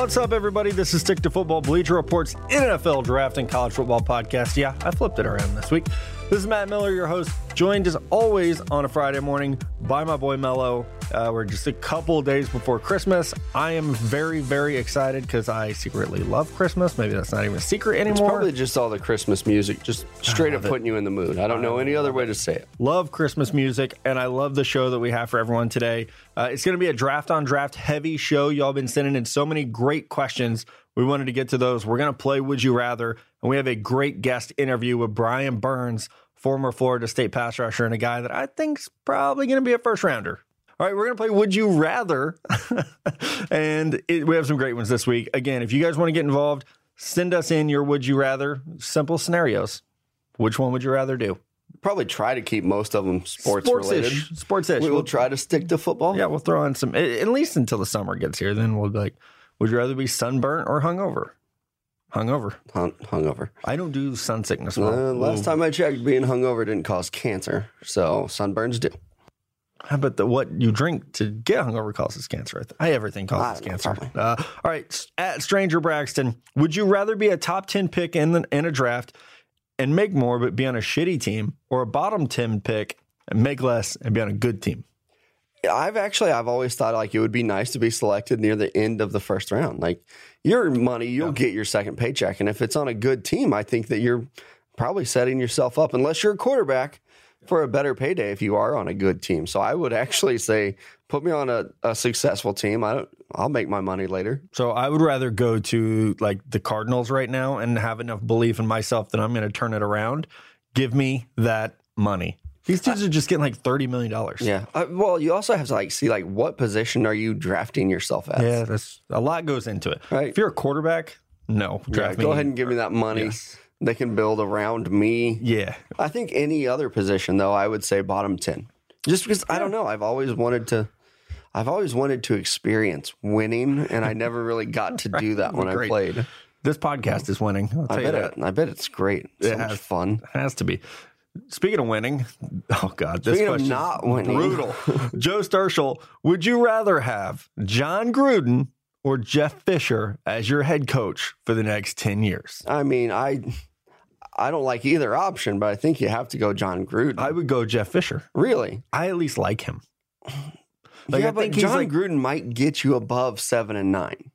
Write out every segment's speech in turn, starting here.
What's up, everybody? This is Stick to Football Bleacher Report's NFL Draft and College Football Podcast. Yeah, I flipped it around this week. This is Matt Miller, your host, joined as always on a Friday morning by my boy Mello. Uh, we're just a couple days before Christmas. I am very, very excited because I secretly love Christmas. Maybe that's not even a secret It's anymore. probably just all the Christmas music, just straight up it. putting you in the mood. I don't know any other way to say it. love Christmas music, and I love the show that we have for everyone today. Uh, it's going to be a draft on draft heavy show. Y'all been sending in so many great questions. We wanted to get to those. We're going to play Would You Rather, and we have a great guest interview with Brian Burns, former Florida State pass rusher, and a guy that I think's probably going to be a first rounder. All right, we're going to play Would You Rather, and it, we have some great ones this week. Again, if you guys want to get involved, send us in your Would You Rather simple scenarios. Which one would you rather do? Probably try to keep most of them sports related. Sports-ish. Sports-ish. We We'll- try to stick to football. Yeah, we'll throw in some at least until the summer gets here. Then we'll be like, would you rather be sunburnt or hungover? Hungover. Hun- hungover. I don't do sun sickness. Uh, Well. last time I checked, being hungover didn't cause cancer, so sunburns do. How about the what you drink to get hungover causes cancer? I, th- I everything causes I know, cancer. Uh, all right, at Stranger Braxton, would you rather be a top ten pick in the, in a draft and make more, but be on a shitty team, or a bottom ten pick and make less and be on a good team? I've actually, I've always thought like it would be nice to be selected near the end of the first round. Like your money, you'll get your second paycheck, and if it's on a good team, I think that you're probably setting yourself up, unless you're a quarterback, for a better payday if you are on a good team. So I would actually say, put me on a, a successful team. I don't, I'll make my money later. So I would rather go to like the Cardinals right now and have enough belief in myself that I'm going to turn it around. Give me that money. These dudes are just getting like thirty million dollars. Yeah. Uh, well, you also have to like see like what position are you drafting yourself at? yeah, that's a lot goes into it. Right. If you're a quarterback, no, Yeah, draft go ahead and give me that money. Yes. They can build around me. Yeah, I think any other position though, I would say bottom 10. Just because I don't know, I've always wanted to I've always wanted to experience winning and I never really got to do that when I played. this podcast is winning. I bet it, I bet it's great. It's so It much has- fun. It has to be. Speaking of winning, oh god, this Speaking question not winning. brutal. Joe Starshel, would you rather have Jon Gruden or Jeff Fisher as your head coach for the next ten years? I mean, I I don't like either option, but I think you have to go Jon Gruden. I would go Jeff Fisher. really? I at least like him. Like, yeah, I but think John like- Gruden might get you above seven and nine.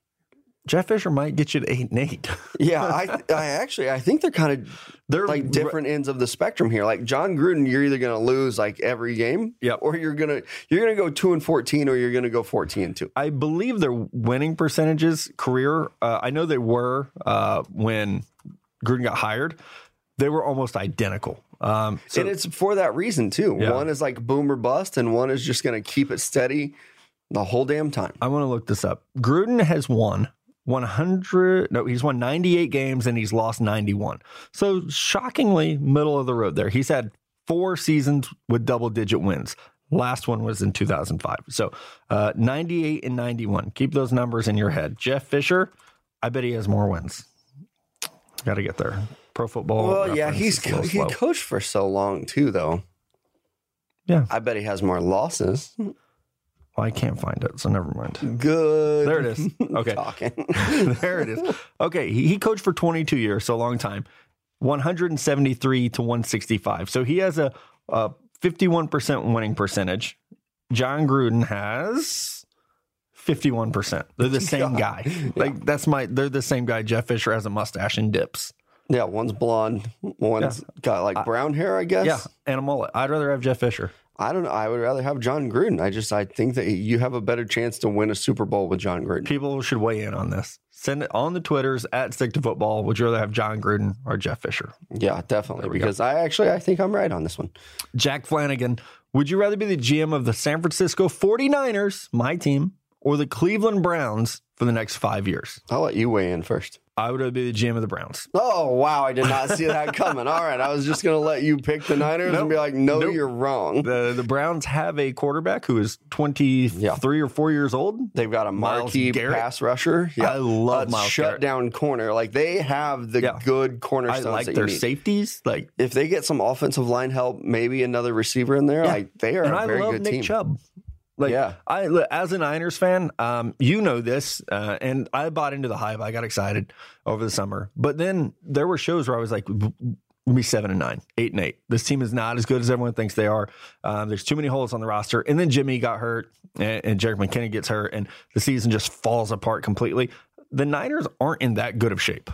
Jeff Fisher might get you to eight and eight. Yeah, I, I actually I think they're kind of They're like different ends of the spectrum here. Like Jon Gruden, you're either going to lose like every game, Yep. or you're gonna you're gonna go two and fourteen, or you're gonna go fourteen and two. I believe their winning percentages career. Uh, I know they were uh, when Gruden got hired. They were almost identical. Um, so and it's for that reason too. Yeah. One is like boom or bust, and one is just going to keep it steady the whole damn time. I want to look this up. Gruden has won 100. No, he's won 98 games and he's lost 91. So shockingly, middle of the road there. He's had four seasons with double digit wins. Last one was in 2005. So uh, 98 and 91. Keep those numbers in your head. Jeff Fisher, I bet he has more wins. Got to get there. Pro football. Well, yeah, he's is a little co- he coached for so long too, though. Yeah. I bet he has more losses. Well, I can't find it, so never mind. Good. There it is. Okay. Talking. there it is. Okay, he, he coached for 22 years, so a long time. 173 to 165. So he has a, a 51% winning percentage. Jon Gruden has 51%. They're the same guy. Like that's my they're the same guy. Jeff Fisher has a mustache and dips. yeah, one's blonde, one's got like brown hair. I guess. Yeah, and a mullet. I'd rather have Jeff Fisher. I don't know. I would rather have Jon Gruden. I just I think that you have a better chance to win a Super Bowl with Jon Gruden. People should weigh in on this. Send it on the Twitters at Stick to Football. Would you rather have Jon Gruden or Jeff Fisher? Yeah, definitely. Because I actually I think I'm right on this one. Jack Flanagan, would you rather be the GM of the San Francisco 49ers, my team, or the Cleveland Browns for the next five years? I'll let you weigh in first. I would rather be the GM of the Browns. Oh wow, I did not see that coming. All right, I was just gonna let you pick the Niners and be like, no, Nope. you're wrong. The the Browns have a quarterback who is 23 or 4 years old. They've got a marquee Garrett. pass rusher. I love Myles shut down corner. Like they have the Yeah. good I cornerstones like that their safeties. Like if they get some offensive line help, maybe another receiver in there, like they are and a I very love good Nick team. Chubb. Like, Yeah. I look, as a Niners fan, um, you know this, uh, and I bought into the hype. I got excited over the summer, but then there were shows where I was like, "We'll be seven and nine, eight and eight. This team is not as good as everyone thinks they are. Um, there's too many holes on the roster." And then Jimmy got hurt, and, and Jerick McKinnon gets hurt, and the season just falls apart completely. The Niners aren't in that good of shape.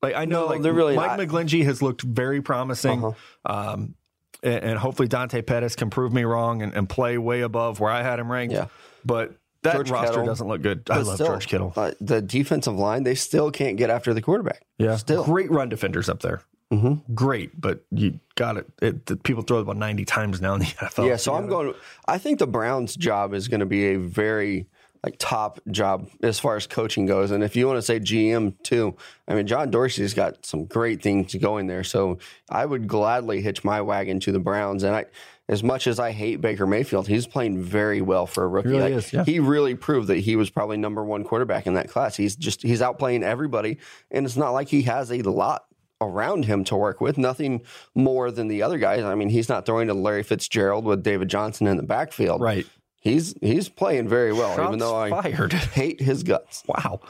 Like I know, No, like they're really Mike not. McGlinchey has looked very promising. Uh-huh. Um, and, hopefully Dante Pettis can prove me wrong and, and play way above where I had him ranked. Yeah. But that George roster Kittle. doesn't look good. I love still, George Kittle. uh, the defensive line, they still can't get after the quarterback. Yeah. Still. Great run defenders up there. Mm-hmm. Great, but you got it. it the people throw about 90 times now in the NFL. Yeah, so I'm going. I think the Browns' job is going to be a very like top job as far as coaching goes. And if you want to say GM too, I mean John Dorsey's got some great things going there. So I would gladly hitch my wagon to the Browns. And I, as much as I hate Baker Mayfield, he's playing very well for a rookie. really Like, is, yeah. He really proved that he was probably number one quarterback in that class. He's just he's outplaying everybody, and it's not like he has a lot around him to work with. Nothing more than the other guys. I mean, he's not throwing to Larry Fitzgerald with David Johnson in the backfield. Right. He's he's playing very well, even though I fired. hate his guts. Wow.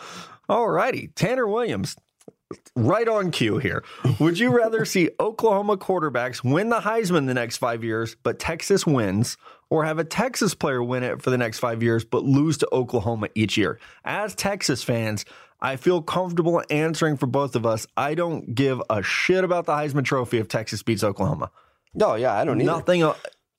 All righty. Tanner Williams, right on cue here. Would you rather see Oklahoma quarterbacks win the Heisman the next five years, but Texas wins, or have a Texas player win it for the next five years, but lose to Oklahoma each year? As Texas fans, I feel comfortable answering for both of us. I don't give a shit about the Heisman Trophy if Texas beats Oklahoma. No, yeah, I don't need Nothing.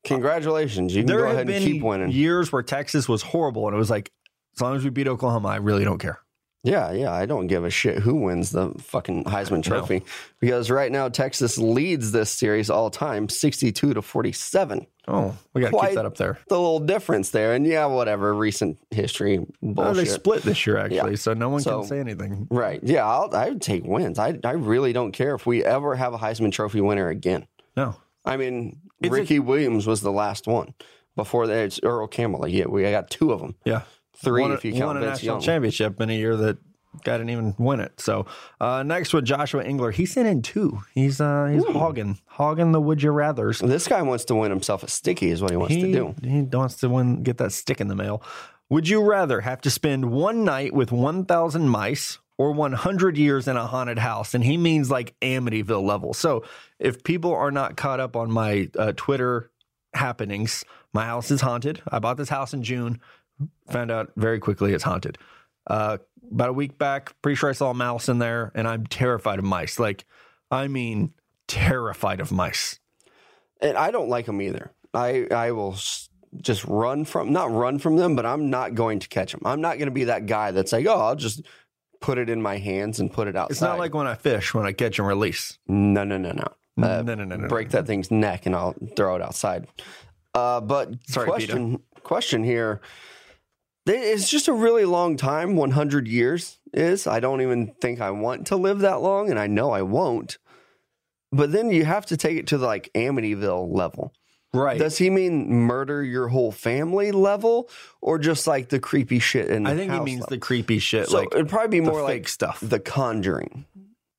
Congratulations. You can There go ahead and keep winning. years where Texas was horrible, and it was like, as long as we beat Oklahoma, I really don't care. Yeah, yeah, I don't give a shit who wins the fucking Heisman Trophy because right now Texas leads this series all time, sixty-two to forty-seven. Oh, we got to keep that up there. The little difference there, and yeah, whatever recent history Oh, bullshit. they split this year, actually, Yeah. so no one So- can say anything. Right? Yeah, I'll, I would take wins. I I really don't care if we ever have a Heisman Trophy winner again. No. I mean, It's a- Ricky Williams was the last one. Before that, it's Earl Campbell. Yeah, we got two of them. Yeah. Three won, if you count won a Vince national Young. championship in a year that guy didn't even win it. So uh, next with Joshua Engler, he's sent in two. He's uh, he's hogging, hogging the would you rather's. This guy wants to win himself a sticky, is what he wants He, to do. he wants to win, get that stick in the mail. Would you rather have to spend one night with 1,000 mice or 100 years in a haunted house? And he means like Amityville level. So if people are not caught up on my uh, Twitter happenings, my house is haunted. I bought this house in June, found out very quickly it's haunted. Uh, about a week back, pretty sure I saw a mouse in there, and I'm terrified of mice. Like, I mean, terrified of mice. and I don't like them either. I I will just run from not run from them, but I'm not going to catch them. I'm not going to be that guy that's like, oh, I'll just put it in my hands and put it outside. It's not like when I fish, when I catch and release. no, no, no, no. Uh, no, no, no, no. break that thing's neck and I'll throw it outside. Uh, but Sorry, question question here. It's just a really long time. 100 years is. I don't even think I want to live that long, and I know I won't. But then you have to take it to the like Amityville level. Right. Does he mean murder your whole family level, or just like the creepy shit in? The I think he means level? the creepy shit, So like it'd probably be more fake like stuff. The Conjuring.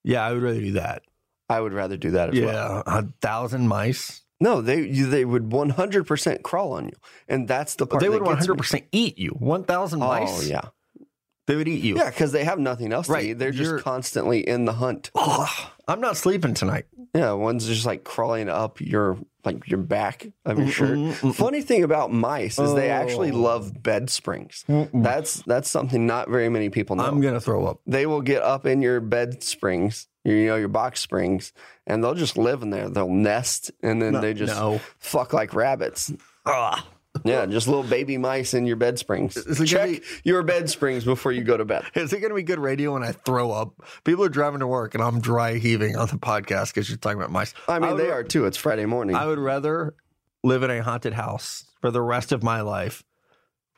yeah, I would rather do that. I would rather do that as yeah, well. a thousand mice. No, they they would one hundred percent crawl on you, and that's the part they would one gets me. hundred percent eat you. One thousand oh, mice. Oh yeah, they would eat you. yeah, because they have nothing else Right, to eat. They're just you're- constantly in the hunt. I'm not sleeping tonight. Yeah, one's just like crawling up your like your back of your shirt. Mm, mm, mm. Funny thing about mice is they actually Oh. love bed springs. Mm-mm. That's that's something not very many people know. I'm gonna throw up. they will get up in your bed springs, your, you know, your box springs, and they'll just live in there. They'll nest and then No, they just no. fuck like rabbits. Ugh. Yeah, just little baby mice in your bed springs. Check gonna your bed springs before you go to bed. Is it going to be good radio when I throw up? People are driving to work and I'm dry heaving on the podcast because you're talking about mice. I mean, would they are too. It's Friday morning. I would rather live in a haunted house for the rest of my life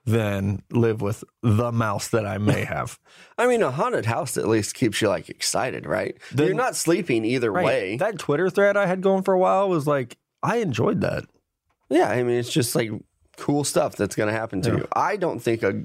than live with the mouse that I may have. I mean, a haunted house at least keeps you like excited, right? Then- You're not sleeping either way. That Twitter thread I had going for a while was like, I enjoyed that. yeah, I mean, it's just like cool stuff that's going to happen to Yeah. you. I don't think a,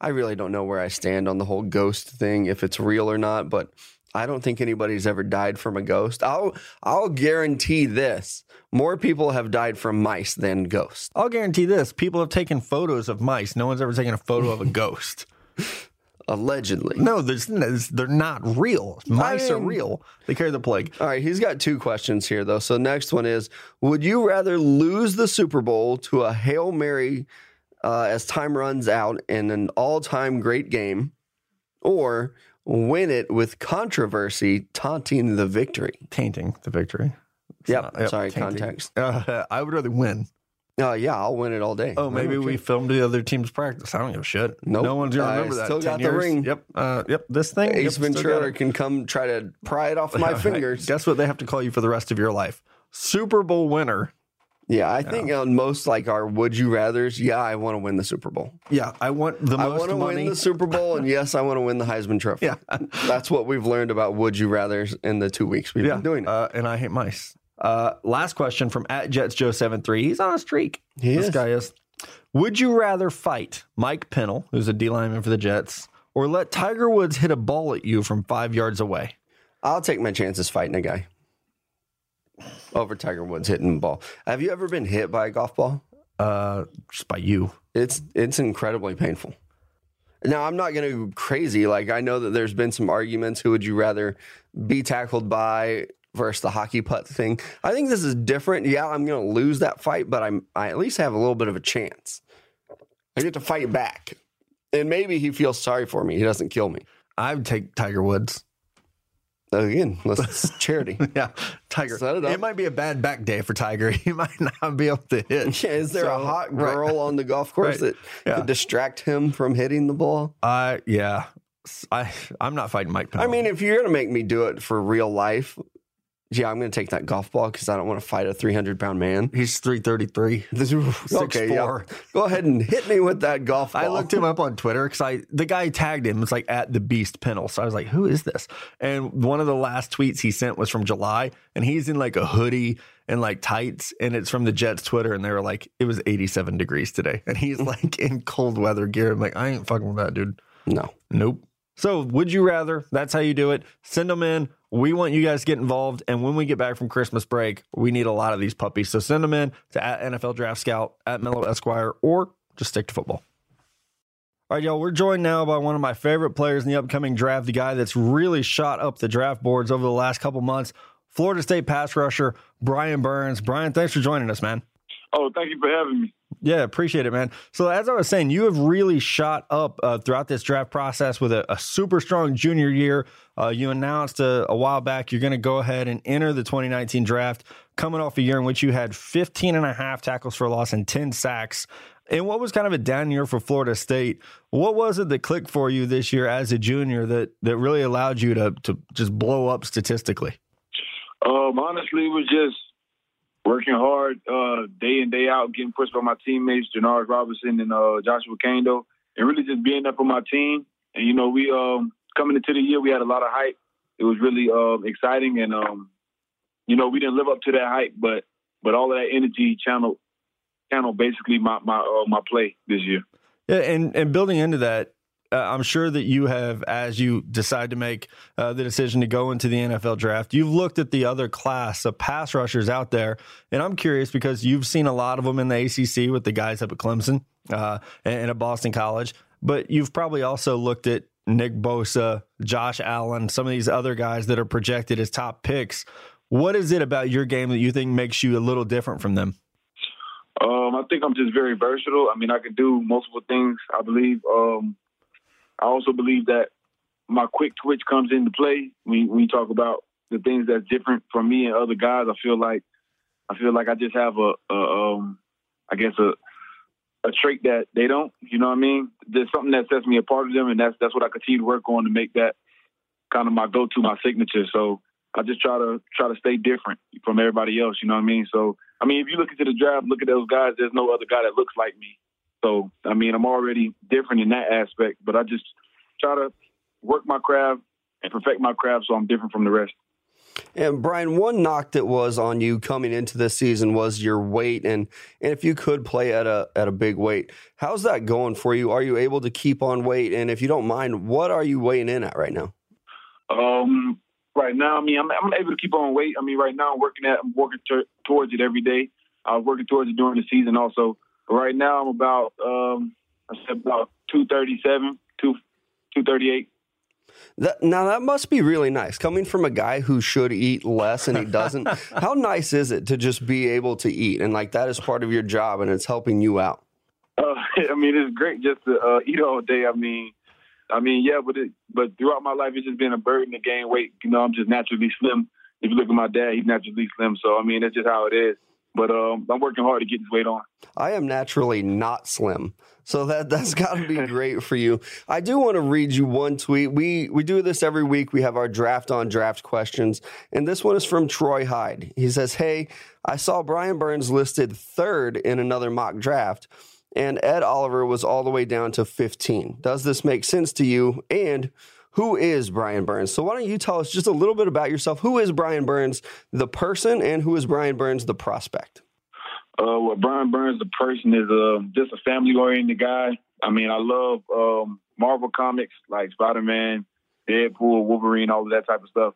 I really don't know where I stand on the whole ghost thing, if it's real or not. But I don't think anybody's ever died from a ghost. I'll I'll guarantee this. More people have died from mice than ghosts. I'll guarantee this: people have taken photos of mice. No one's ever taken a photo of a ghost. Allegedly. No, there's, there's- they're not real. Mice are mean- real. They carry the plague. All right, he's got two questions here though. So next one is: Would you rather lose the Super Bowl to a hail mary uh, as time runs out in an all-time great game, or win it with controversy taunting the victory? Tainting the victory. Yep. not- Sorry, tainting. context. Uh, I would rather win. Oh yeah, I'll win it all day. Oh, maybe we filmed the other team's practice. I don't give a shit. Nope. No one's gonna I remember that. still 10 got the ring. Yep. Uh, yep. This thing. Ace yep, Ventura can come try to pry it off my fingers. Guess what? They have to call you for the rest of your life. Super Bowl winner. Yeah, I think on most like our would you rather's, yeah, I want to win the Super Bowl. Yeah, I want the most I most want to money. win the Super Bowl, and yes, I want to win the Heisman Trophy. Yeah. That's what we've learned about would you rather's in the two weeks we've yeah, been doing it. Uh, and I hate mice. Uh, last question from at Jets Joe 73 He's on a streak. He this is. guy is. Would you rather fight Mike Pennel, who's a D lineman for the Jets, or let Tiger Woods hit a ball at you from five yards away? I'll take my chances fighting a guy over Tiger Woods hitting the ball. Have you ever been hit by a golf ball? Uh, just by you. It's it's incredibly painful. Now I'm not going to go crazy. Like I know that there's been some arguments. Who would you rather be tackled by versus the hockey putt thing? I think this is different. Yeah, I'm going to lose that fight, but I'm I at least have a little bit of a chance. I get to fight back, and maybe he feels sorry for me. He doesn't kill me. I would take Tiger Woods. Again, let's charity. Yeah, Tiger. Set it up. might be a bad back day for Tiger. He might not be able to hit. Yeah, is there a So, hot right. girl on the golf course Right. that Yeah. could distract him from hitting the ball? I yeah. I I'm not fighting Mike Pennel. I mean, if you're going to make me do it for real life, yeah, I'm going to take that golf ball because I don't want to fight a 300 pound man. he's 333. okay, yeah. 6'4". Go ahead and hit me with that golf ball. I looked him up on Twitter because I the guy tagged him. It's like at the Beast Pennel. So I was like, who is this? And one of the last tweets he sent was from July, and he's in like a hoodie and like tights, and it's from the Jets Twitter, and they were like, it was 87 degrees today, and he's like in cold weather gear. I'm like, I ain't fucking with that, dude. No. Nope. So, would you rather? That's how you do it. Send them in. We want you guys to get involved. And when we get back from Christmas break, we need a lot of these puppies. So, send them in to at NFL Draft Scout, at Mello Esquire, or just stick to football. All right, y'all, we're joined now by one of my favorite players in the upcoming draft, the guy that's really shot up the draft boards over the last couple months, Florida State pass rusher, Brian Burns. Brian, thanks for joining us, man. Oh, thank you for having me. Yeah, appreciate it, man. So as I was saying, you have really shot up uh, throughout this draft process with a, a super strong junior year. Uh, you announced a, a while back you're going to go ahead and enter the 2019 draft, coming off a year in which you had 15 and a half tackles for loss and 10 sacks. And what was kind of a down year for Florida State? What was it that clicked for you this year as a junior that that really allowed you to to just blow up statistically? Um, honestly, it was just working hard uh, day in day out, getting pushed by my teammates, Jannard Robinson and uh, Joshua Kaindoh, and really just being up for my team. And you know, we um, coming into the year, we had a lot of hype. It was really um, exciting, and um, you know, we didn't live up to that hype, but but all of that energy channeled channeled basically my my uh, my play this year. Yeah, and and building into that, uh, I'm sure that you have, as you decide to make uh, the decision to go into the NFL draft, you've looked at the other class of pass rushers out there, and I'm curious because you've seen a lot of them in the ACC with the guys up at Clemson uh, and, and at Boston College, but you've probably also looked at Nick Bosa, Josh Allen, some of these other guys that are projected as top picks. What is it about your game that you think makes you a little different from them? Um, I think I'm just very versatile. I mean, I can do multiple things. I believe. Um, I also believe that my quick twitch comes into play when, we talk about the things that's different from me and other guys. I feel like I feel like I just have a, a um, I guess a a trait that they don't. You know what I mean? There's something that sets me apart of them, and that's that's what I continue to work on to make that kind of my go-to, my signature. So I just try to try to stay different from everybody else. You know what I mean? So I mean, if you look into the draft, look at those guys. There's no other guy that looks like me. So I mean, I'm already different in that aspect. But I just try to work my craft and perfect my craft, so I'm different from the rest. And Brian, one knock that was on you coming into this season was your weight, and and if you could play at a at a big weight, how's that going for you? Are you able to keep on weight? And if you don't mind, what are you weighing in at right now? Um, right now, I mean, I'm, I'm able to keep on weight. I mean, right now, I'm working at, I'm working t- towards it every day. I was working towards it during the season also. Right now, I'm about, um, I said about 237, 2, 238. That, now that must be really nice coming from a guy who should eat less and he doesn't. how nice is it to just be able to eat and like that is part of your job and it's helping you out? Uh, I mean, it's great just to uh, eat all day. I mean, I mean, yeah, but it, but throughout my life, it's just been a burden to gain weight. You know, I'm just naturally slim. If you look at my dad, he's naturally slim. So I mean, that's just how it is. But um, I'm working hard to get this weight on. I am naturally not slim, so that that's got to be great for you. I do want to read you one tweet. We we do this every week. We have our draft on draft questions, and this one is from Troy Hyde. He says, "Hey, I saw Brian Burns listed third in another mock draft." and Ed Oliver was all the way down to 15. Does this make sense to you? And who is Brian Burns? So why don't you tell us just a little bit about yourself? Who is Brian Burns, the person, and who is Brian Burns, the prospect? Uh, well, Brian Burns, the person, is uh, just a family-oriented guy. I mean, I love um, Marvel comics like Spider-Man, Deadpool, Wolverine, all of that type of stuff.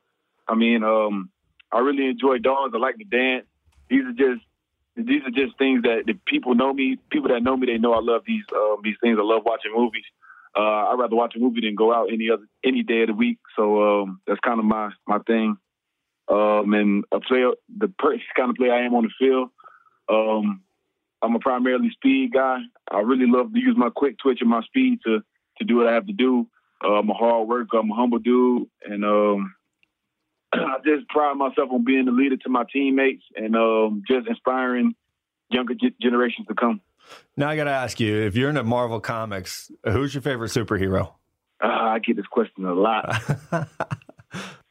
I mean, um, I really enjoy dogs. I like to dance. These are just these are just things that the people know me. People that know me, they know I love these um, these things. I love watching movies. Uh, I'd rather watch a movie than go out any other any day of the week. So um, that's kind of my my thing. Um, and a player, the per- kind of player I am on the field. Um, I'm a primarily speed guy. I really love to use my quick twitch and my speed to to do what I have to do. Uh, I'm a hard worker. I'm a humble dude, and um, I just pride myself on being the leader to my teammates and um, just inspiring younger g- generations to come. Now I got to ask you: if you're into Marvel comics, who's your favorite superhero? Uh, I get this question a lot.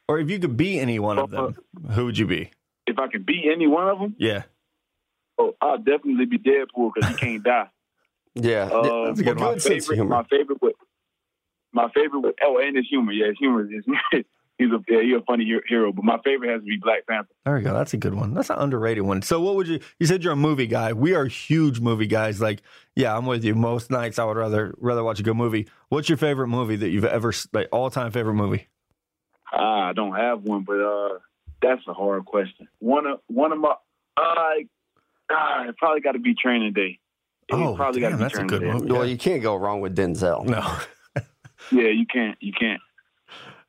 or if you could be any one of them, who would you be? If I could be any one of them, yeah. Oh, I'll definitely be Deadpool because he can't die. yeah, uh, that's a good, my good favorite, my favorite, with, my favorite, with, oh, and his humor. Yeah, his humor is he's a yeah, he's a funny hero. But my favorite has to be Black Panther. There we go. That's a good one. That's an underrated one. So, what would you? You said you're a movie guy. We are huge movie guys. Like, yeah, I'm with you. Most nights I would rather rather watch a good movie. What's your favorite movie that you've ever like all time favorite movie? Ah, I don't have one, but uh, that's a hard question. One of one of my uh, uh it probably got to be Training Day. It oh, probably damn, that's a good day. movie. Well, you can't go wrong with Denzel. No. yeah, you can't. You can't.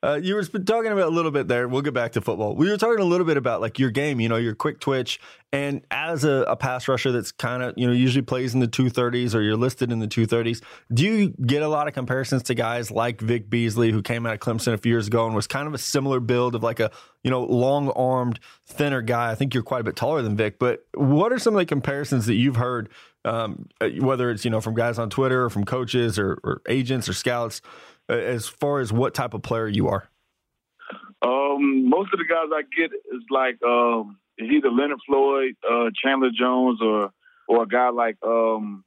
Uh, you were talking about a little bit there. We'll get back to football. We were talking a little bit about like your game, you know, your quick twitch. And as a, a pass rusher that's kind of, you know, usually plays in the 230s or you're listed in the 230s, do you get a lot of comparisons to guys like Vic Beasley, who came out of Clemson a few years ago and was kind of a similar build of like a, you know, long armed, thinner guy? I think you're quite a bit taller than Vic. But what are some of the comparisons that you've heard, um, uh, whether it's, you know, from guys on Twitter or from coaches or, or agents or scouts? As far as what type of player you are? Um, most of the guys I get is like um, either Leonard Floyd, uh, Chandler Jones, or or a guy like um,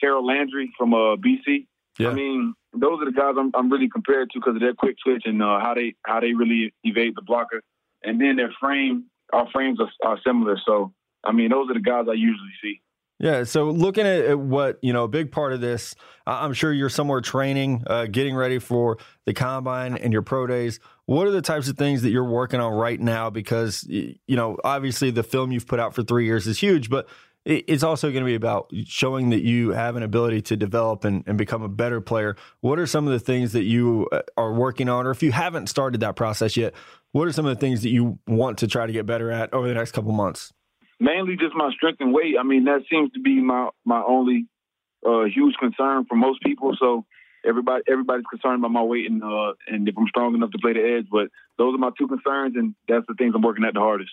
Harold Landry from uh, BC. Yeah. I mean, those are the guys I'm, I'm really compared to because of their quick twitch and uh, how they how they really evade the blocker, and then their frame. Our frames are, are similar, so I mean, those are the guys I usually see. Yeah. So looking at, what, you know, a big part of this, I'm sure you're somewhere training, uh, getting ready for the combine and your pro days. What are the types of things that you're working on right now? Because, you know, obviously the film you've put out for three years is huge, but it's also going to be about showing that you have an ability to develop and, and become a better player. What are some of the things that you uh, are working on? Or if you haven't started that process yet, what are some of the things that you want to try to get better at over the next couple months? Mainly just my strength and weight. I mean, that seems to be my my only uh, huge concern for most people. So everybody everybody's concerned about my weight and uh, and if I'm strong enough to play the edge. But those are my two concerns, and that's the things I'm working at the hardest.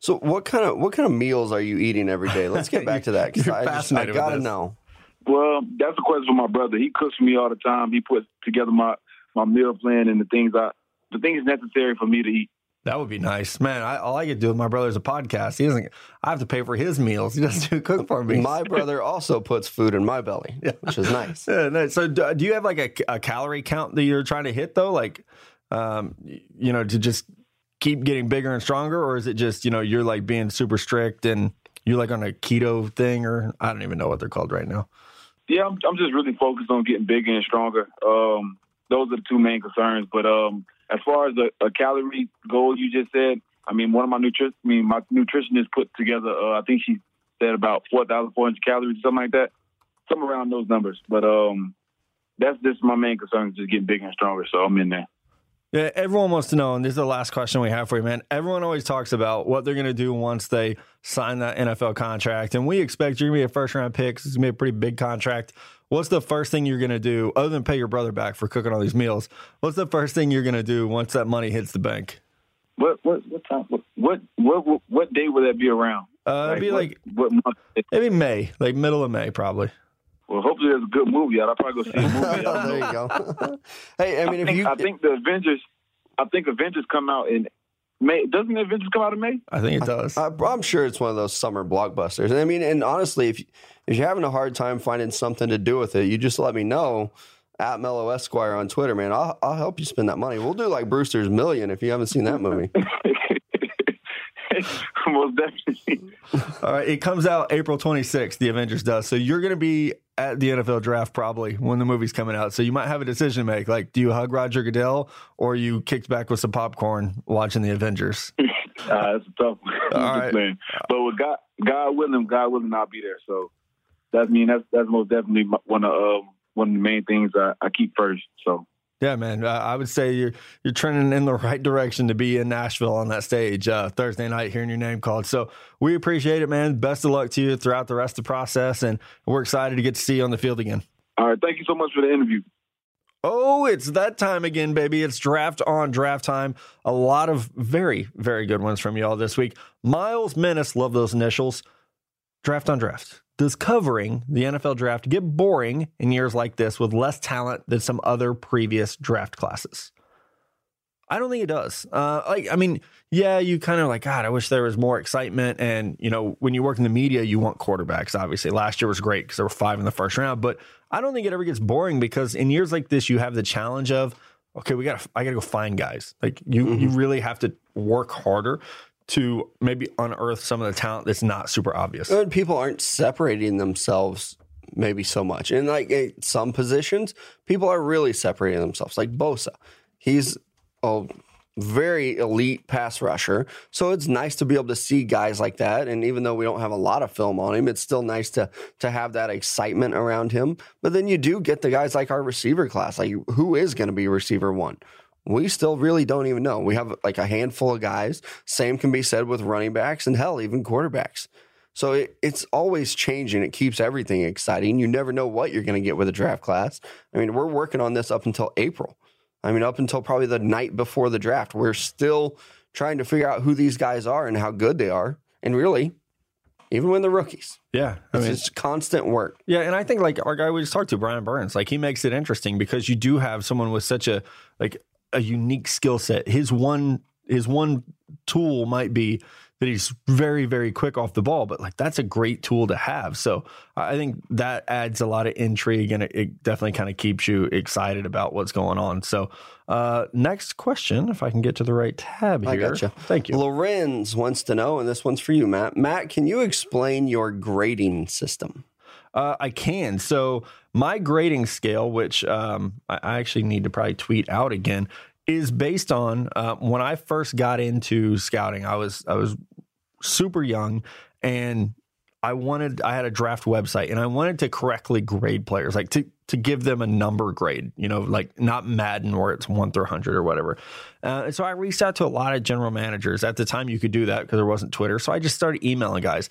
So what kind of what kind of meals are you eating every day? Let's get back to that because I, just, I gotta know. Well, that's a question for my brother. He cooks for me all the time. He puts together my my meal plan and the things I the things necessary for me to eat. That would be nice, man. I, all I get to do with my brother is a podcast. He doesn't. I have to pay for his meals. He doesn't do cook for me. My brother also puts food in my belly, yeah. which is nice. Yeah, so, do, do you have like a, a, calorie count that you're trying to hit though? Like, um, you know, to just keep getting bigger and stronger, or is it just you know you're like being super strict and you're like on a keto thing, or I don't even know what they're called right now. Yeah, I'm, I'm just really focused on getting bigger and stronger. Um, those are the two main concerns. But um, as far as a, a calorie goal, you just said, I mean, one of my nutri- I mean, my nutritionist put together. Uh, I think she said about four thousand four hundred calories, something like that, somewhere around those numbers. But um, that's just my main concern, just getting bigger and stronger. So I'm in there. Yeah, everyone wants to know, and this is the last question we have for you, man. Everyone always talks about what they're going to do once they sign that NFL contract, and we expect you're going to be a first round pick. It's going to be a pretty big contract. What's the first thing you're going to do, other than pay your brother back for cooking all these meals? What's the first thing you're going to do once that money hits the bank? What what what time? What what what, what day would that be around? Uh, it'd be what, like what month? maybe May, like middle of May, probably. Well, hopefully there's a good movie out. I'll probably go see a movie. I there you go. hey, I mean, I if think, you, I think the Avengers. I think Avengers come out in May. Doesn't the Avengers come out in May? I think it does. I, I'm sure it's one of those summer blockbusters. I mean, and honestly, if you, if you're having a hard time finding something to do with it, you just let me know at Mello Esquire on Twitter, man. I'll, I'll help you spend that money. We'll do like Brewster's Million if you haven't seen that movie. Most definitely. All right, it comes out April 26th. The Avengers does. So you're going to be at the NFL draft probably when the movie's coming out. So you might have a decision to make. Like, do you hug Roger Goodell or you kicked back with some popcorn watching the Avengers? Uh, that's a tough one. All right. But with God, God willing, God willing, I'll be there. So that mean that's that's most definitely one of um, one of the main things I, I keep first. So Yeah, man. Uh, I would say you're you're trending in the right direction to be in Nashville on that stage uh, Thursday night, hearing your name called. So we appreciate it, man. Best of luck to you throughout the rest of the process, and we're excited to get to see you on the field again. all right, thank you so much for the interview. Oh, it's that time again, baby. It's draft on draft time. A lot of very, very good ones from y'all this week. Miles Menace, love those initials. Draft on draft. Does covering the NFL draft get boring in years like this with less talent than some other previous draft classes? I don't think it does. Uh, like, I mean, yeah, you kind of like, God, I wish there was more excitement. And, you know, when you work in the media, you want quarterbacks, obviously. Last year was great because there were five in the first round. But I don't think it ever gets boring because in years like this, you have the challenge of, okay, we got to, I got to go find guys. Like, you, you really have to work harder to maybe unearth some of the talent that's not super obvious. And people aren't separating themselves maybe so much. And like in some positions, people are really separating themselves. Like Bosa, he's a very elite pass rusher. So it's nice to be able to see guys like that. And even though we don't have a lot of film on him, it's still nice to to have that excitement around him. But then you do get the guys like our receiver class. Like who is going to be receiver one? We still really don't even know. We have like a handful of guys. Same can be said with running backs and hell, even quarterbacks. So it, it's always changing. It keeps everything exciting. You never know what you're going to get with a draft class. I mean, we're working on this up until April. I mean, up until probably the night before the draft. We're still trying to figure out who these guys are and how good they are. And really, even when they're rookies, Yeah. I it's mean, just constant work. Yeah, and I think like our guy we just talked to, Brian Burns, like he makes it interesting because you do have someone with such a like a unique skill set. His one his one tool might be that he's very very quick off the ball, but like that's a great tool to have. So I think that adds a lot of intrigue and it, it definitely kind of keeps you excited about what's going on. So uh next question, if I can get to the right tab here. I gotcha. Thank you. Lorenz wants to know, and this one's for you, Matt. Matt, can you explain your grading system? Uh, I can. So my grading scale, which um, I actually need to probably tweet out again, is based on uh, when I first got into scouting. I was I was super young, and I wanted I had a draft website, and I wanted to correctly grade players, like to to give them a number grade. You know, like not Madden where it's one through hundred or whatever. Uh, and so I reached out to a lot of general managers. At the time, you could do that because there wasn't Twitter. So I just started emailing guys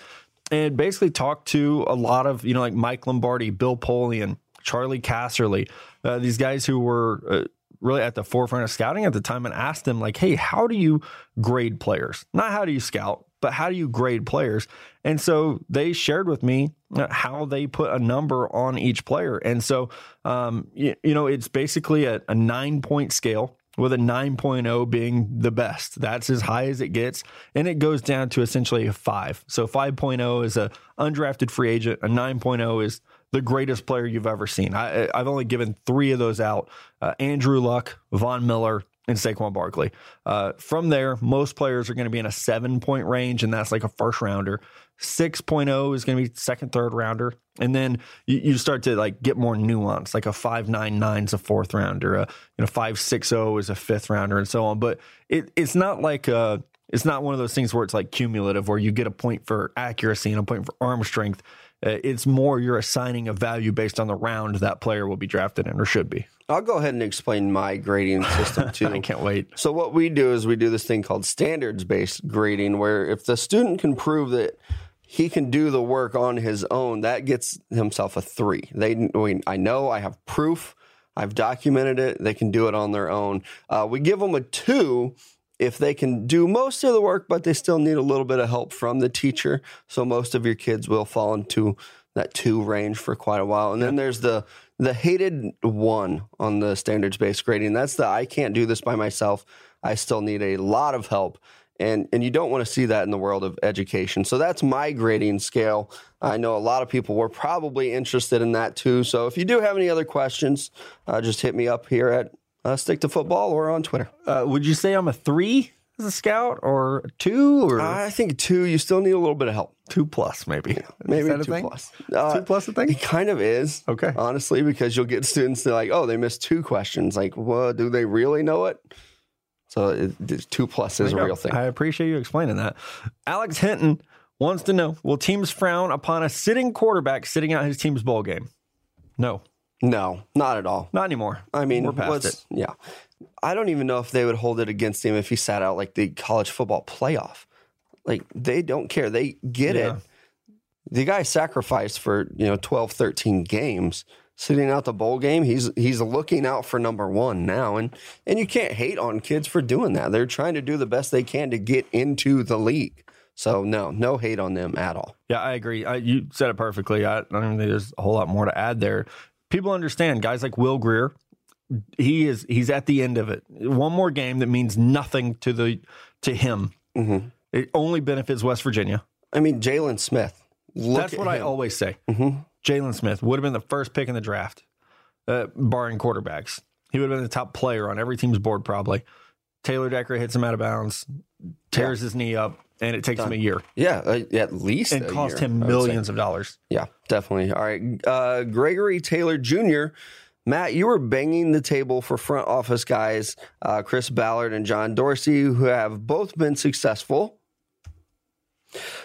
and basically talked to a lot of you know like Mike Lombardi, Bill Polian, Charley Casserly, uh, these guys who were uh, really at the forefront of scouting at the time, and asked them like, "Hey, how do you grade players? Not how do you scout, but how do you grade players?" And so they shared with me uh, how they put a number on each player, and so um, you, you know it's basically a, a nine point scale with a 9.0 being the best. That's as high as it gets. And it goes down to essentially a five. So 5.0 is a undrafted free agent. A 9.0 is the greatest player you've ever seen. I, I've only given three of those out. Uh, Andrew Luck, Von Miller, in Saquon Barkley. Uh, from there, most players are going to be in a seven point range, and that's like a first rounder. 6.0 is going to be second, third rounder. And then you, you start to like get more nuance, like a 599 is a fourth rounder, a you know 560 is a fifth rounder, and so on. But it, it's not like a, it's not one of those things where it's like cumulative, where you get a point for accuracy and a point for arm strength. Uh, it's more you're assigning a value based on the round that player will be drafted in or should be. I'll go ahead and explain my grading system too. I can't wait. So what we do is we do this thing called standards based grading, where if the student can prove that he can do the work on his own, that gets himself a three. They, I know, I have proof, I've documented it. They can do it on their own. Uh, we give them a two if they can do most of the work, but they still need a little bit of help from the teacher. So most of your kids will fall into that two range for quite a while. And then there's the the hated one on the standards based grading. That's the I can't do this by myself. I still need a lot of help. And and you don't want to see that in the world of education. So that's my grading scale. I know a lot of people were probably interested in that too. So if you do have any other questions, uh, just hit me up here at uh, Stick to Football or on Twitter. Uh, would you say I'm a three as a scout or a two or I think two. You still need a little bit of help. two plus maybe? Maybe Is that a two thing? plus. Uh, two plus a thing? It kind of is. Okay. Honestly, because you'll get students that are like, oh, they missed two questions. Like, well, do they really know it? So it, it's two plus is a real thing. I appreciate you explaining that. Alex Hinton wants to know Will teams frown upon a sitting quarterback sitting out his team's bowl game? No, no, not at all. not anymore. I mean, we're past it. Yeah. I don't even know if they would hold it against him if he sat out like the college football playoff. Like they don't care. They get Yeah. it. The guy sacrificed for, you know, 12, 13 games. Sitting out the bowl game, he's he's looking out for number one now. And and you can't hate on kids for doing that. They're trying to do the best they can to get into the league. So no, no hate on them at all. Yeah, I agree. I, you said it perfectly. I, I don't think there's a whole lot more to add there. People understand guys like Will Grier. He is he's at the end of it. One more game that means nothing to the to him. Mhm. It only benefits West Virginia. I mean, Jaylon Smith. Look That's at what I always say. Mhm. Jaylon Smith would have been the first pick in the draft, uh, barring quarterbacks. He would have been the top player on every team's board, probably. Taylor Decker hits him out of bounds, tears his knee up, and it takes him a year Yeah, uh, at least and a cost year, him I would say. millions of dollars. Yeah, definitely. All right. Uh, Gregory Taylor Jr., Matt, you were banging the table for front office guys, uh, Chris Ballard and John Dorsey, who have both been successful.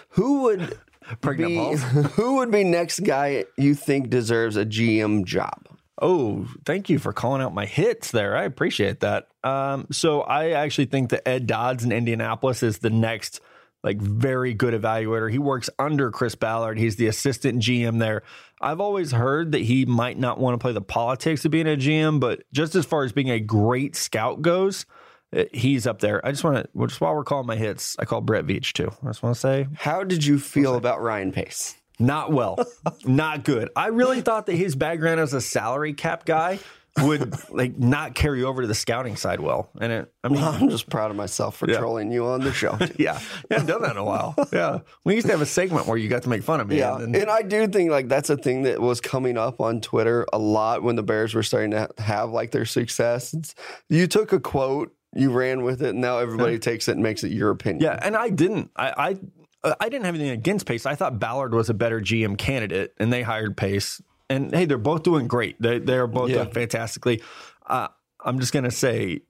Who would Pregnant be, balls. who would be next guy you think deserves a GM job? Oh, thank you for calling out my hits there. I appreciate that. Um, so I actually think that Ed Dodds in Indianapolis is the next like very good evaluator. He works under Chris Ballard. He's the assistant GM there. I've always heard that he might not want to play the politics of being a GM, but just as far as being a great scout goes, eh, he's up there. I just want to just while we're calling my hits, I call Brett Veach too. I just want to say How did you feel about Ryan Pace? not well, not good. I really thought that his background as a salary cap guy would like not carry over to the scouting side well. And it, I mean, I'm just proud of myself for Yeah. trolling you on the show. yeah, I haven't done that in a while. Yeah, we used to have a segment where you got to make fun of me. Yeah, and, and I do think like that's a thing that was coming up on Twitter a lot when the Bears were starting to have like their success. It's, you took a quote, you ran with it, and now everybody takes it and makes it your opinion. yeah, and I didn't. I, I uh, I didn't have anything against Pace. I thought Ballard was a better GM candidate, and they hired Pace. And hey, they're both doing great. They they are both Yeah. doing fantastically. Uh, I'm just gonna say.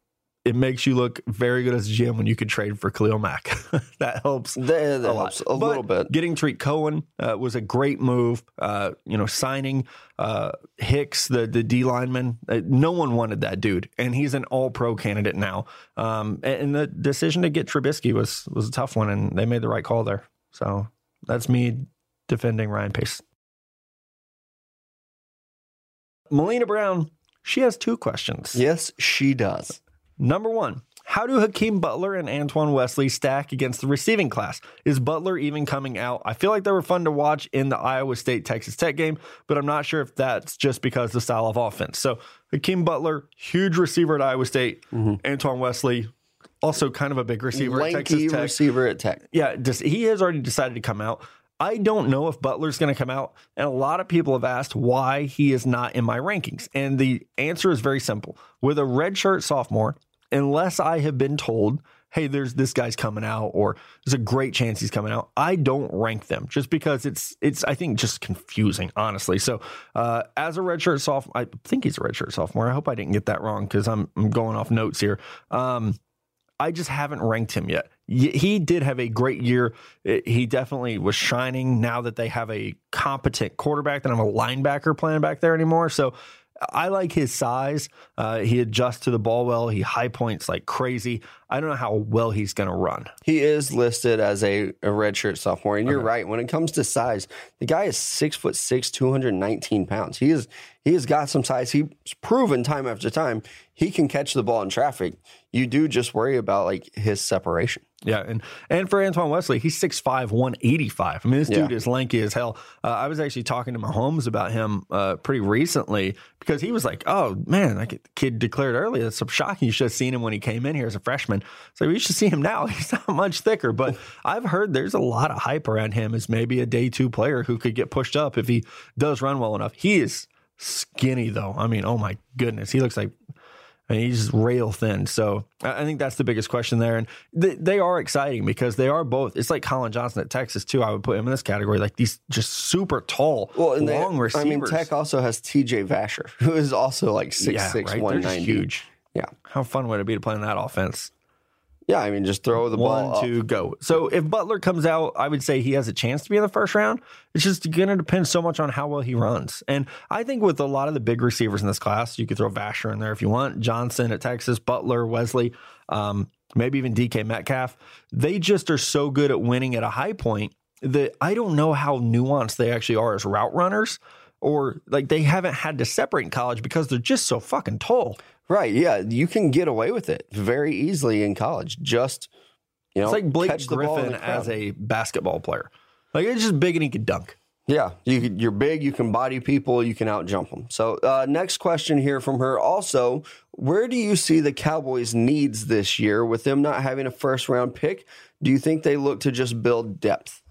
It makes you look very good as a GM when you could trade for Khalil Mack. that helps. that, that a lot. helps a But little bit. Getting Tarik Cohen uh, was a great move. Uh, you know, signing uh, Hicks, the the D lineman. Uh, no one wanted that dude, and he's an All Pro candidate now. Um, and, and the decision to get Trubisky was was a tough one, and they made the right call there. So that's me defending Ryan Pace. Melina Brown, she has two questions. Yes, she does. Number one, how do Hakeem Butler and Antoine Wesley stack against the receiving class? Is Butler even coming out? I feel like they were fun to watch in the Iowa State Texas Tech game, but I'm not sure if that's just because the style of offense. So Hakeem Butler, huge receiver at Iowa State. Mm-hmm. Antoine Wesley, also kind of a big receiver at Texas Tech receiver at Tech. yeah, just he has already decided to come out. I don't know if Butler's going to come out, and a lot of people have asked why he is not in my rankings. And the answer is very simple: with a redshirt sophomore unless I have been told, hey, there's this guy's coming out, or there's a great chance he's coming out, I don't rank them just because it's it's I think just confusing, honestly. So uh, as a redshirt sophomore, I think he's a redshirt sophomore. I hope I didn't get that wrong because I'm I'm going off notes here. Um, I just haven't ranked him yet. He did have a great year. He definitely was shining now that they have a competent quarterback, that I'm a linebacker playing back there anymore. So I like his size. Uh, he adjusts to the ball well. He high points like crazy. I don't know how well he's going to run. He is listed as a, a redshirt sophomore, and you're okay. right. When it comes to size, the guy is six foot six, two hundred nineteen pounds. He is he has got some size. He's proven time after time he can catch the ball in traffic. You do just worry about like his separation. Yeah, and and for Antoine Wesley, he's 6'5", 185. I mean, this yeah. dude is lanky as hell. Uh, I was actually talking to Mahomes about him uh, pretty recently because he was like, "Oh man, like the kid declared earlier. That's so shocking. You should have seen him when he came in here as a freshman. So you should see him now. He's not much thicker, but I've heard there's a lot of hype around him as maybe a day two player who could get pushed up if he does run well enough. He is skinny though. I mean, oh my goodness, he looks like Mean, he's rail thin. So I think that's the biggest question there. And they, they, are exciting because they are both. It's like Collin Johnson at Texas too. I would put him in this category, like these just super tall, well, and long they, receivers. I mean, Tech also has T.J. Vasher, who is also like six yeah, six right? one ninety. Huge. Yeah. How fun would it be to play in that offense? Yeah, I mean, just throw the One, ball. One, two, go. So if Butler comes out, I would say he has a chance to be in the first round. It's just going to depend so much on how well he runs. And I think with a lot of the big receivers in this class, you could throw Vasher in there if you want. Johnson at Texas, Butler, Wesley, um, maybe even DK Metcalf. They just are so good at winning at a high point that I don't know how nuanced they actually are as route runners or like they haven't had to separate in college because they're just so fucking tall. Right. Yeah. You can get away with it very easily in college. Just, you know, it's like Blake Griffin as a basketball player. Like it's just big and he can dunk. Yeah, you, you're big. You can body people. You can out jump them. So, uh, next question here from her. Also, where do you see the Cowboys' needs this year with them not having a first round pick? Do you think they look to just build depth?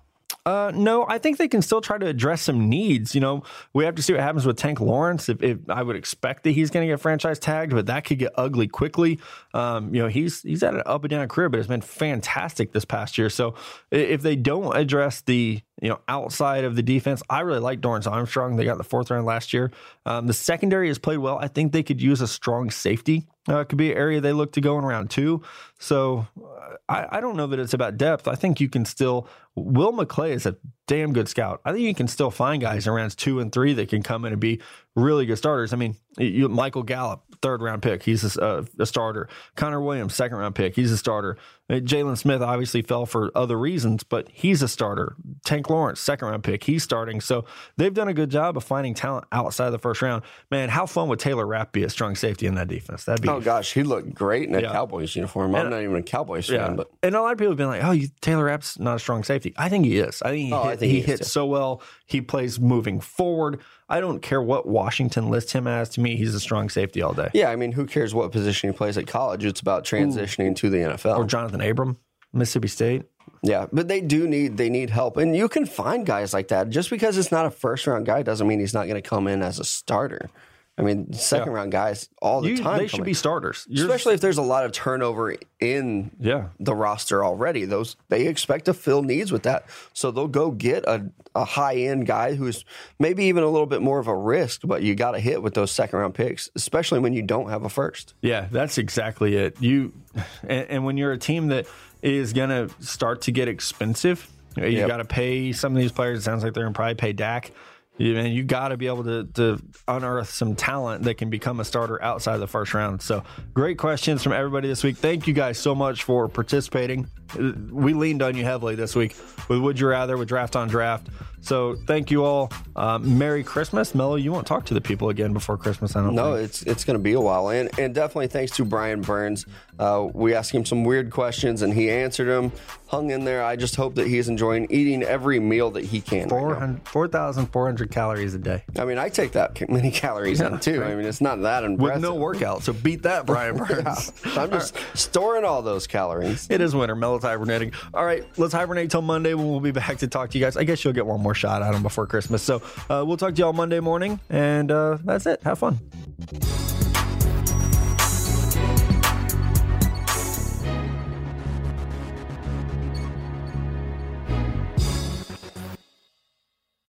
Uh, no, I think they can still try to address some needs. You know, we have to see what happens with Tank Lawrence. If, if I would expect that he's going to get franchise tagged, but that could get ugly quickly. Um, you know, he's he's had an up and down career, but it's been fantastic this past year. So if they don't address the you know outside of the defense, I really like Dorance Armstrong. They got the fourth round last year. Um, the secondary has played well. I think they could use a strong safety. Uh, it could be an area they look to go in round two. So I, I don't know that it's about depth. I think you can still Will McClay is a damn good scout. I think you can still find guys in rounds two and three that can come in and be really good starters. I mean, you, Michael Gallup, third round pick, he's a, a, starter. Connor Williams, second round pick, he's a starter. Uh, Jaylon Smith obviously fell for other reasons, but he's a starter. Tank Lawrence, second round pick, he's starting. So they've done a good job of finding talent outside of the first round. Man, how fun would Taylor Rapp be a strong safety in that defense? That'd be. Oh gosh, he looked great in a yeah. Cowboys uniform. I'm and, not even a Cowboys yeah. fan, but and a lot of people have been like, "Oh, you, Taylor Rapp's not a strong safety." I think he is. I think he, oh, hit, think he, he hits so well. He plays moving forward. I don't care what Washington lists him as. To me, he's a strong safety all day. Yeah, I mean, who cares what position he plays at college? It's about transitioning Ooh. to the NFL. Or Johnathan Abram, Mississippi State. Yeah, but they do need they need help, and you can find guys like that. Just because it's not a first round guy doesn't mean he's not going to come in as a starter. I mean, second yeah. round guys all the you, time. They should be starters, You're, especially if there's a lot of turnover in yeah. the roster already. Those they expect to fill needs with that, so they'll go get a, a high end guy who's maybe even a little bit more of a risk, but you got to hit with those second round picks, especially when you don't have a first. Yeah, that's exactly it. You and, and when you're a team that is going to start to get expensive, you yep. got to pay some of these players. It sounds like they're going to probably pay Dak you, man, you got to be able to, to unearth some talent that can become a starter outside the first round. So, great questions from everybody this week. Thank you guys so much for participating. We leaned on you heavily this week with Would You Rather, with Draft on Draft. So thank you all. Uh, Merry Christmas, Mello. You won't talk to the people again before Christmas. I don't. No, think. it's it's going to be a while, and and definitely thanks to Brian Burns. Uh, we asked him some weird questions, and he answered them. Hung in there. I just hope that he's enjoying eating every meal that he can. 4,400 calories a day. I mean, I take that many calories yeah, in too. Right. I mean, it's not that impressive. With no workout, so beat that, Brian Burns. yeah, I'm just right. storing all those calories. It is winter. Mello's hibernating. All right, let's hibernate till Monday when we'll be back to talk to you guys. I guess you'll get one more shot at them before Christmas. So uh, we'll talk to you all Monday morning, and uh, that's it. Have fun.